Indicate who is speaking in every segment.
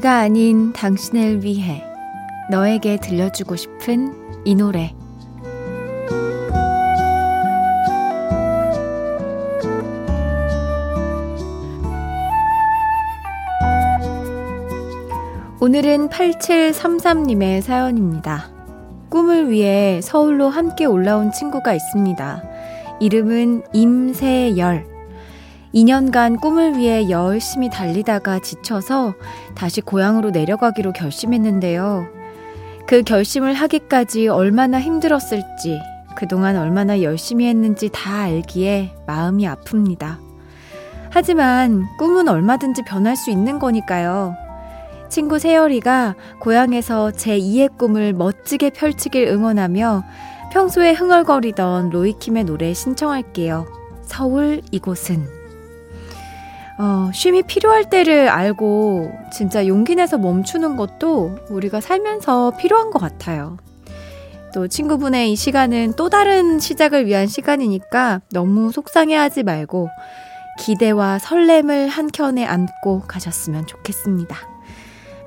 Speaker 1: 내가 아닌 당신을 위해 너에게 들려주고 싶은 이 노래. 오늘은 8733님의 사연입니다. 꿈을 위해 서울로 함께 올라온 친구가 있습니다. 이름은 임세열. 2년간 꿈을 위해 열심히 달리다가 지쳐서 다시 고향으로 내려가기로 결심했는데요. 그 결심을 하기까지 얼마나 힘들었을지, 그동안 얼마나 열심히 했는지 다 알기에 마음이 아픕니다. 하지만 꿈은 얼마든지 변할 수 있는 거니까요. 친구 세열이가 고향에서 제 2의 꿈을 멋지게 펼치길 응원하며 평소에 흥얼거리던 로이킴의 노래 신청할게요. 서울 이곳은. 어, 쉼이 필요할 때를 알고 진짜 용기 내서 멈추는 것도 우리가 살면서 필요한 것 같아요. 또 친구분의 이 시간은 또 다른 시작을 위한 시간이니까 너무 속상해 하지 말고 기대와 설렘을 한켠에 안고 가셨으면 좋겠습니다.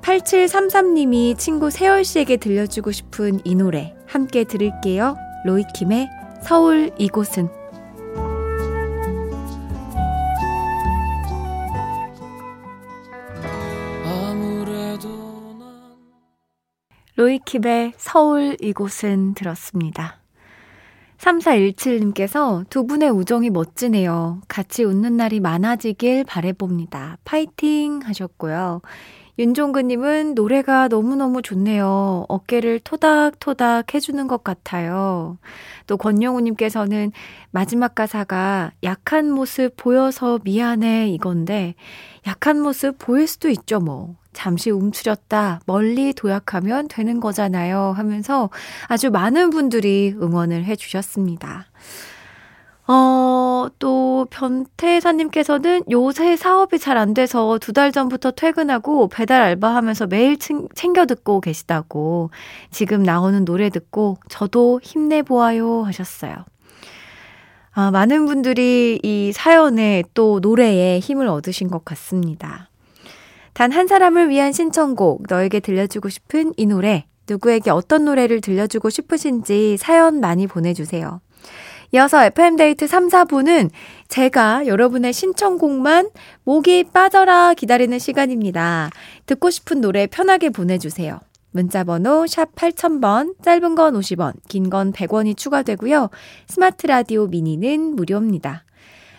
Speaker 1: 8733님이 친구 세월 씨에게 들려주고 싶은 이 노래 함께 들을게요. 로이킴의 서울 이곳은 로이킴의 서울 이곳은 들었습니다. 3417님께서 두 분의 우정이 멋지네요. 같이 웃는 날이 많아지길 바래봅니다. 파이팅 하셨고요. 윤종근님은 노래가 너무너무 좋네요. 어깨를 토닥토닥 해주는 것 같아요. 또 권영우님께서는 마지막 가사가 약한 모습 보여서 미안해 이건데 약한 모습 보일 수도 있죠 뭐. 잠시 움츠렸다 멀리 도약하면 되는 거잖아요 하면서 아주 많은 분들이 응원을 해주셨습니다. 어, 또, 변태사님께서는 요새 사업이 잘 안 돼서 두 달 전부터 퇴근하고 배달 알바하면서 매일 챙겨 듣고 계시다고 지금 나오는 노래 듣고 저도 힘내보아요 하셨어요. 아, 많은 분들이 이 사연에 또 노래에 힘을 얻으신 것 같습니다. 단 한 사람을 위한 신청곡, 너에게 들려주고 싶은 이 노래, 누구에게 어떤 노래를 들려주고 싶으신지 사연 많이 보내주세요. 이어서 FM데이트 3, 4부는 제가 여러분의 신청곡만 목이 빠져라 기다리는 시간입니다. 듣고 싶은 노래 편하게 보내주세요. 문자번호 샵 8000번, 짧은 건 50원, 긴 건 100원이 추가되고요. 스마트 라디오 미니는 무료입니다.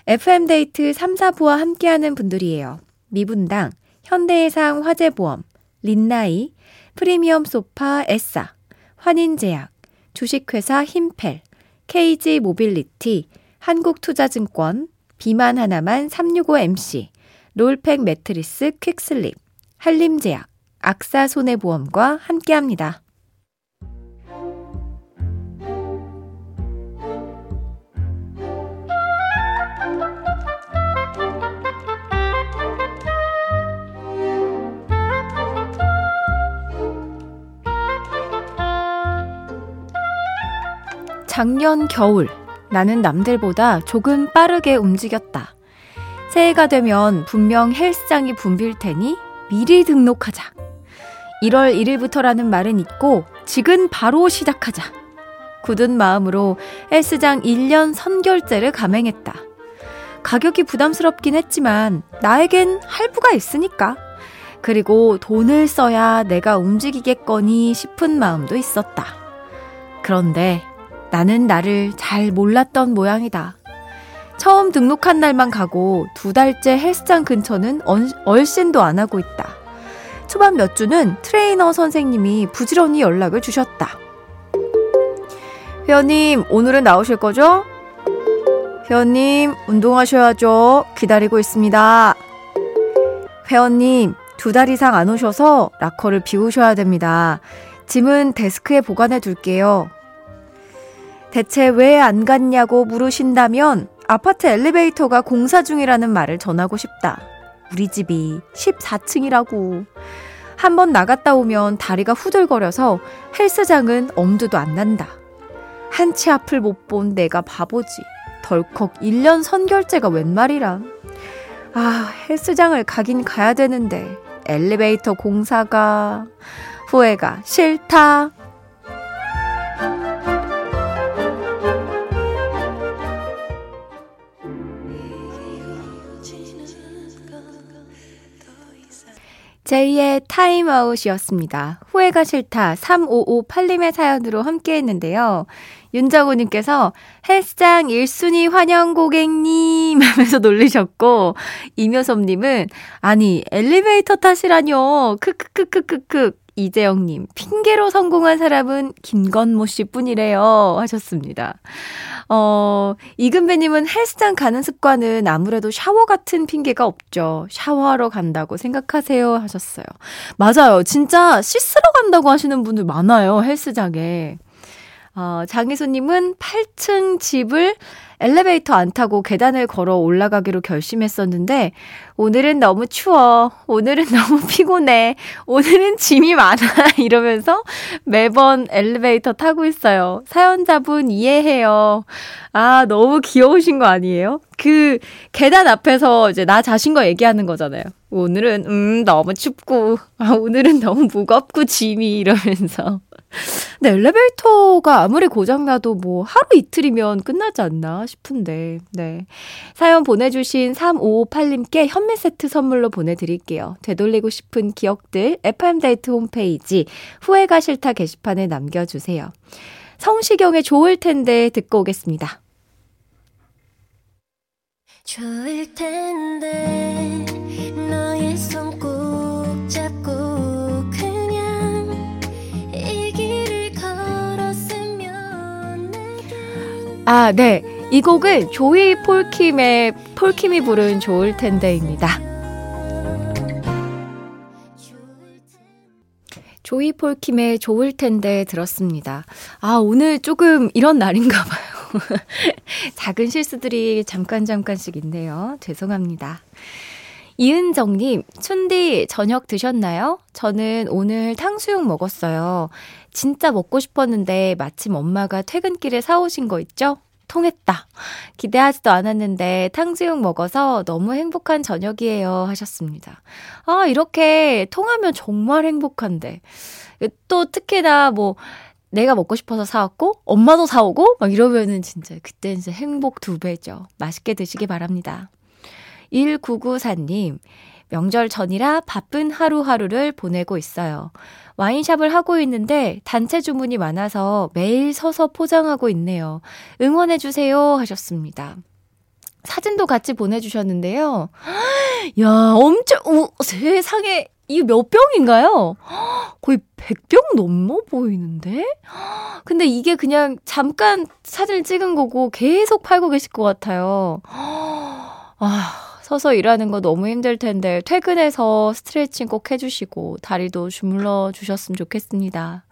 Speaker 1: FM데이트 3, 4부와 함께하는 분들이에요. 미분당, 현대해상 화재보험, 린나이, 프리미엄 소파 에싸, 환인제약, 주식회사 힘펠, KG 모빌리티, 한국투자증권, 비만 하나만 365MC, 롤팩 매트리스 퀵슬립, 한림제약, 악사 손해보험과 함께합니다. 작년 겨울 나는 남들보다 조금 빠르게 움직였다. 새해가 되면 분명 헬스장이 붐빌 테니 미리 등록하자. 1월 1일부터라는 말은 있고 지금 바로 시작하자. 굳은 마음으로 헬스장 1년 선결제를 감행했다. 가격이 부담스럽긴 했지만 나에겐 할부가 있으니까. 그리고 돈을 써야 내가 움직이겠거니 싶은 마음도 있었다. 그런데 나는 나를 잘 몰랐던 모양이다. 처음 등록한 날만 가고 두 달째 헬스장 근처는 얼씬도 안 하고 있다. 초반 몇 주는 트레이너 선생님이 부지런히 연락을 주셨다. 회원님, 오늘은 나오실 거죠? 회원님, 운동하셔야죠. 기다리고 있습니다. 회원님, 두 달 이상 안 오셔서 라커를 비우셔야 됩니다. 짐은 데스크에 보관해 둘게요. 대체 왜 안 갔냐고 물으신다면 아파트 엘리베이터가 공사 중이라는 말을 전하고 싶다. 우리 집이 14층이라고. 한 번 나갔다 오면 다리가 후들거려서 헬스장은 엄두도 안 난다. 한치 앞을 못 본 내가 바보지. 덜컥 1년 선결제가 웬 말이라. 아, 헬스장을 가긴 가야 되는데 엘리베이터 공사가 후회가 싫다. 제이의 타임아웃이었습니다. 후회가 싫다 3558님의 사연으로 함께 했는데요. 윤정우님께서 헬스장 1순위 환영 고객님 하면서 놀리셨고, 이묘섭님은 아니, 엘리베이터 탓이라뇨. 크크크크크크. 이재영님, 핑계로 성공한 사람은 김건모 씨 뿐이래요. 하셨습니다. 어, 이금배님은 헬스장 가는 습관은 아무래도 샤워 같은 핑계가 없죠. 샤워하러 간다고 생각하세요. 하셨어요. 맞아요. 진짜 씻으러 간다고 하시는 분들 많아요. 헬스장에. 어, 장희수님은 8층 집을 엘리베이터 안 타고 계단을 걸어 올라가기로 결심했었는데, 오늘은 너무 추워. 오늘은 너무 피곤해. 오늘은 짐이 많아. 이러면서 매번 엘리베이터 타고 있어요. 사연자분 이해해요. 아, 너무 귀여우신 거 아니에요? 그 계단 앞에서 이제 나 자신과 얘기하는 거잖아요. 오늘은, 음, 너무 춥고, 아, 오늘은 너무 무겁고 짐이 이러면서. 근데 엘리베이터가 아무리 고장나도 뭐 하루 이틀이면 끝나지 않나 싶은데, 네. 사연 보내주신 3558님께 현미 세트 선물로 보내드릴게요. 되돌리고 싶은 기억들, FM데이트 홈페이지, 후회가 싫다 게시판에 남겨주세요. 성시경의 좋을 텐데 듣고 오겠습니다. 좋을 텐데, 너의 손꼭 아, 네. 이 곡은 조이 폴킴의 폴킴이 부른 좋을 텐데입니다. 조이 폴킴의 좋을 텐데 들었습니다. 아, 오늘 조금 이런 날인가 봐요. 작은 실수들이 잠깐 잠깐씩 있네요. 죄송합니다. 이은정님, 춘디 저녁 드셨나요? 저는 오늘 탕수육 먹었어요. 진짜 먹고 싶었는데 마침 엄마가 퇴근길에 사오신 거 있죠? 통했다. 기대하지도 않았는데 탕수육 먹어서 너무 행복한 저녁이에요. 하셨습니다. 아, 이렇게 통하면 정말 행복한데. 또 특히나 뭐, 내가 먹고 싶어서 사왔고, 엄마도 사오고, 막 이러면은 진짜 그때 이제 행복 두 배죠. 맛있게 드시기 바랍니다. 1994님, 명절 전이라 바쁜 하루하루를 보내고 있어요. 와인샵을 하고 있는데 단체 주문이 많아서 매일 서서 포장하고 있네요. 응원해주세요. 하셨습니다. 사진도 같이 보내주셨는데요. 야, 엄청, 오, 세상에, 이게 몇 병인가요? 거의 100병 넘어 보이는데? 근데 이게 그냥 잠깐 사진을 찍은 거고 계속 팔고 계실 것 같아요. 아, 서서 일하는 거 너무 힘들 텐데 퇴근해서 스트레칭 꼭 해주시고 다리도 주물러 주셨으면 좋겠습니다.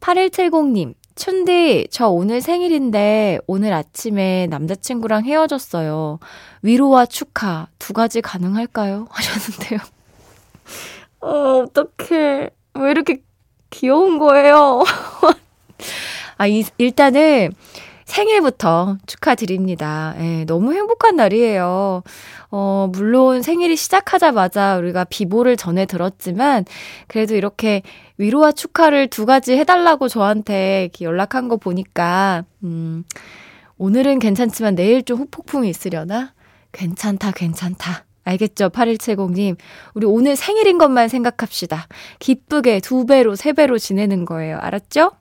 Speaker 1: 8170님, 춘디, 저 오늘 생일인데 오늘 아침에 남자친구랑 헤어졌어요. 위로와 축하 두 가지 가능할까요? 하셨는데요. 어, 어떡해. 왜 이렇게 귀여운 거예요? 아, 이, 일단은 생일부터 축하드립니다. 예, 너무 행복한 날이에요. 어, 물론 생일이 시작하자마자 우리가 비보를 전해 들었지만, 그래도 이렇게 위로와 축하를 두 가지 해달라고 저한테 연락한 거 보니까, 음, 오늘은 괜찮지만 내일 좀 후폭풍이 있으려나? 괜찮다, 괜찮다. 알겠죠? 8170님. 우리 오늘 생일인 것만 생각합시다. 기쁘게 두 배로, 세 배로 지내는 거예요. 알았죠?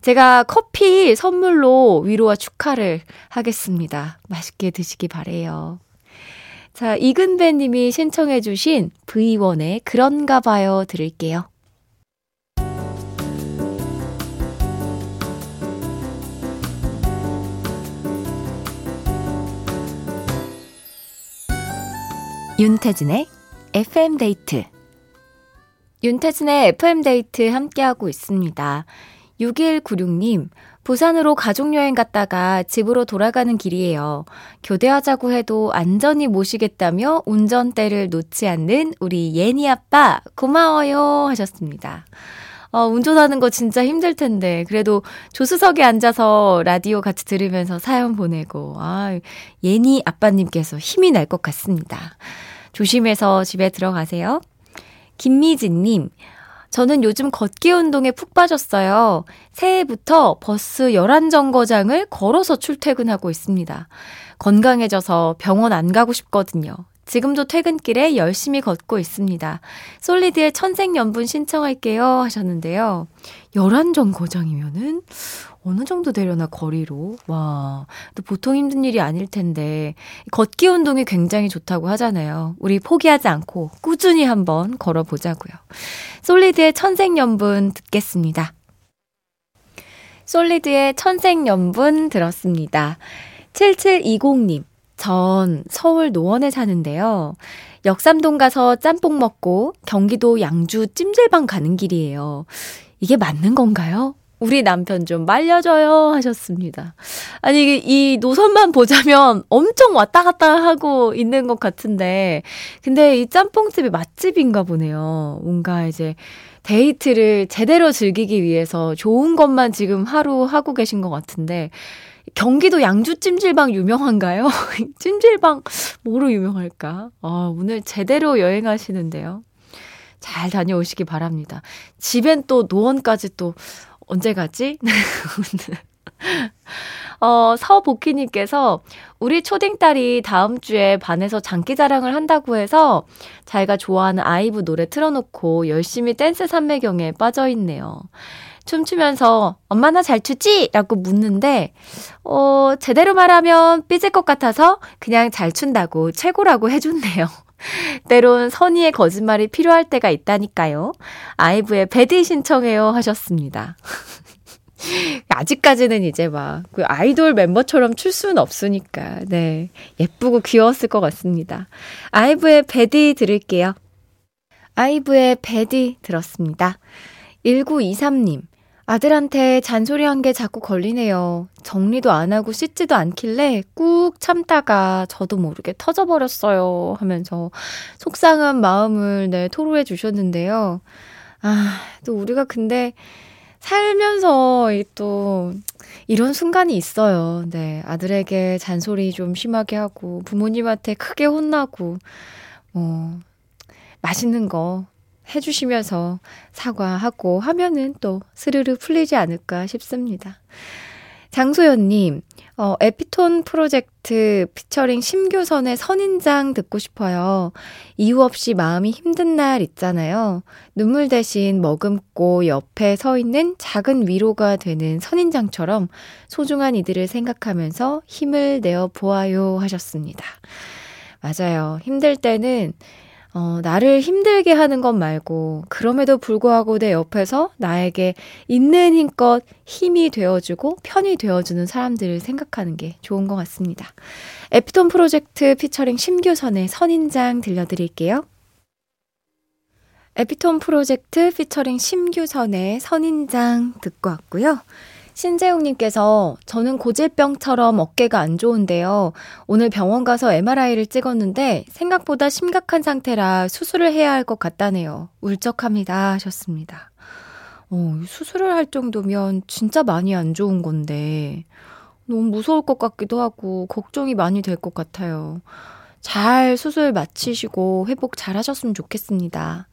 Speaker 1: 제가 커피 선물로 위로와 축하를 하겠습니다. 맛있게 드시기 바래요. 자, 이근배 님이 신청해 주신 V1의 그런가 봐요 들을게요. 윤태진의 FM데이트 윤태진의 FM데이트 함께하고 있습니다. 6196님, 부산으로 가족여행 갔다가 집으로 돌아가는 길이에요. 교대하자고 해도 안전히 모시겠다며 운전대를 놓지 않는 우리 예니 아빠, 고마워요. 하셨습니다. 어, 운전하는 거 진짜 힘들 텐데. 그래도 조수석에 앉아서 라디오 같이 들으면서 사연 보내고, 아, 예니 아빠님께서 힘이 날 것 같습니다. 조심해서 집에 들어가세요. 김미진님, 저는 요즘 걷기 운동에 푹 빠졌어요. 새해부터 버스 11정거장을 걸어서 출퇴근하고 있습니다. 건강해져서 병원 안 가고 싶거든요. 지금도 퇴근길에 열심히 걷고 있습니다. 솔리드의 천생연분 신청할게요 하셨는데요. 11정 거장이면은 어느 정도 되려나 거리로 와 또 보통 힘든 일이 아닐 텐데 걷기 운동이 굉장히 좋다고 하잖아요. 우리 포기하지 않고 꾸준히 한번 걸어보자고요. 솔리드의 천생연분 듣겠습니다. 솔리드의 천생연분 들었습니다. 7720님, 전 서울 노원에 사는데요. 역삼동 가서 짬뽕 먹고 경기도 양주 찜질방 가는 길이에요. 이게 맞는 건가요? 우리 남편 좀 말려줘요 하셨습니다. 아니 이 노선만 보자면 엄청 왔다 갔다 하고 있는 것 같은데 근데 이 짬뽕집이 맛집인가 보네요. 뭔가 이제 데이트를 제대로 즐기기 위해서 좋은 것만 지금 하루 하고 계신 것 같은데 경기도 양주 찜질방 유명한가요? 찜질방 뭐로 유명할까? 아, 오늘 제대로 여행하시는데요. 잘 다녀오시기 바랍니다. 집엔 또 노원까지 또 언제 가지? 어, 서복희님께서 우리 초딩딸이 다음 주에 반에서 장기자랑을 한다고 해서 자기가 좋아하는 아이브 노래 틀어놓고 열심히 댄스 삼매경에 빠져있네요. 춤추면서 엄마 나 잘 추지? 라고 묻는데, 어, 제대로 말하면 삐질 것 같아서 그냥 잘 춘다고 최고라고 해줬네요. 때론 선의의 거짓말이 필요할 때가 있다니까요. 아이브의 Baddie 신청해요 하셨습니다. 아직까지는 이제 막 그 아이돌 멤버처럼 출 수는 없으니까 네 예쁘고 귀여웠을 것 같습니다. 아이브의 배디 들을게요. 아이브의 배디 들었습니다. 1923님 아들한테 잔소리한 게 자꾸 걸리네요. 정리도 안 하고 씻지도 않길래 꾹 참다가 저도 모르게 터져버렸어요. 하면서 속상한 마음을 네, 토로해 주셨는데요. 아, 또 우리가 근데 살면서 또 이런 순간이 있어요. 네. 아들에게 잔소리 좀 심하게 하고 부모님한테 크게 혼나고 뭐 맛있는 거 해주시면서 사과하고 하면은 또 스르르 풀리지 않을까 싶습니다. 장소연님, 어, 에피톤 프로젝트 피처링 심교선의 선인장 듣고 싶어요. 이유 없이 마음이 힘든 날 있잖아요. 눈물 대신 머금고 옆에 서 있는 작은 위로가 되는 선인장처럼 소중한 이들을 생각하면서 힘을 내어 보아요 하셨습니다. 맞아요. 힘들 때는 어, 나를 힘들게 하는 것 말고, 그럼에도 불구하고 내 옆에서 나에게 있는 힘껏 힘이 되어주고 편이 되어주는 사람들을 생각하는 게 좋은 것 같습니다. 에피톤 프로젝트 피처링 심규선의 선인장 들려드릴게요. 에피톤 프로젝트 피처링 심규선의 선인장 듣고 왔고요. 신재웅님께서 저는 고질병처럼 어깨가 안 좋은데요. 오늘 병원 가서 MRI를 찍었는데 생각보다 심각한 상태라 수술을 해야 할 것 같다네요. 울적합니다. 하셨습니다. 어, 수술을 할 정도면 진짜 많이 안 좋은 건데, 너무 무서울 것 같기도 하고, 걱정이 많이 될 것 같아요. 잘 수술 마치시고 회복 잘 하셨으면 좋겠습니다.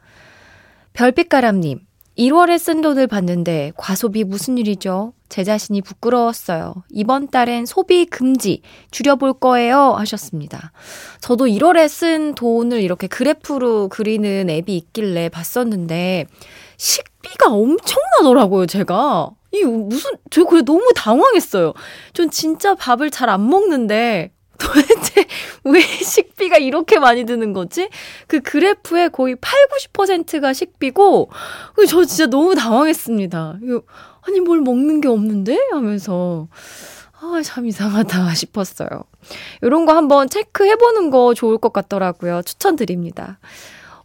Speaker 1: 별빛가람님, 1월에 쓴 돈을 봤는데 과소비 무슨 일이죠? 제 자신이 부끄러웠어요. 이번 달엔 소비 금지 줄여볼 거예요. 하셨습니다. 저도 1월에 쓴 돈을 이렇게 그래프로 그리는 앱이 있길래 봤었는데 식비가 엄청나더라고요, 제가. 이 무슨, 저 그래 너무 당황했어요. 전 진짜 밥을 잘 안 먹는데 도대체 왜 식비가 이렇게 많이 드는 거지? 그 그래프에 거의 8, 90%가 식비고, 저 진짜 너무 당황했습니다. 아니, 뭘 먹는 게 없는데? 하면서. 아, 참 이상하다 싶었어요. 이런 거 한번 체크해보는 거 좋을 것 같더라고요. 추천드립니다.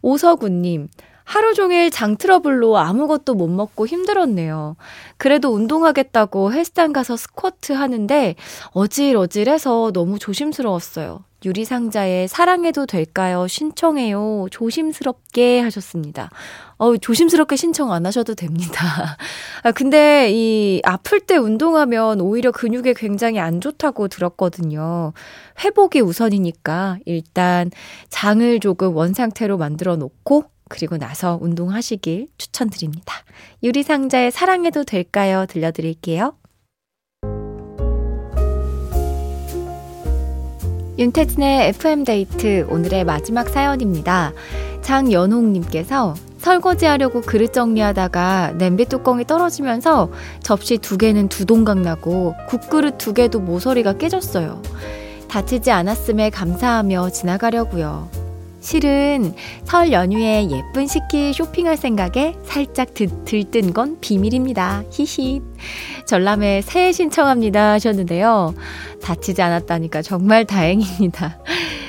Speaker 1: 오서구님, 하루 종일 장 트러블로 아무것도 못 먹고 힘들었네요. 그래도 운동하겠다고 헬스장 가서 스쿼트 하는데 어질어질해서 너무 조심스러웠어요. 유리상자에 사랑해도 될까요? 신청해요. 조심스럽게 하셨습니다. 어, 조심스럽게 신청 안 하셔도 됩니다. 아, 근데 이 아플 때 운동하면 오히려 근육에 굉장히 안 좋다고 들었거든요. 회복이 우선이니까 일단 장을 조금 원상태로 만들어 놓고 그리고 나서 운동하시길 추천드립니다. 유리상자에 사랑해도 될까요? 들려드릴게요. 윤태진의 FM데이트 오늘의 마지막 사연입니다. 장연홍님께서 설거지 하려고 그릇 정리하다가 냄비 뚜껑이 떨어지면서 접시 두 개는 두 동강 나고 국그릇 두 개도 모서리가 깨졌어요. 다치지 않았음에 감사하며 지나가려고요. 실은 설 연휴에 예쁜 식기 쇼핑할 생각에 살짝 드, 들뜬 건 비밀입니다. 히히. 전람회 새해 신청합니다 하셨는데요. 다치지 않았다니까 정말 다행입니다.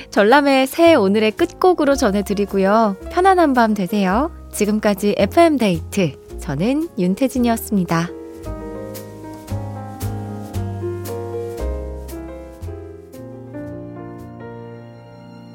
Speaker 1: 전람회 새해 오늘의 끝곡으로 전해드리고요. 편안한 밤 되세요. 지금까지 FM데이트. 저는 윤태진이었습니다.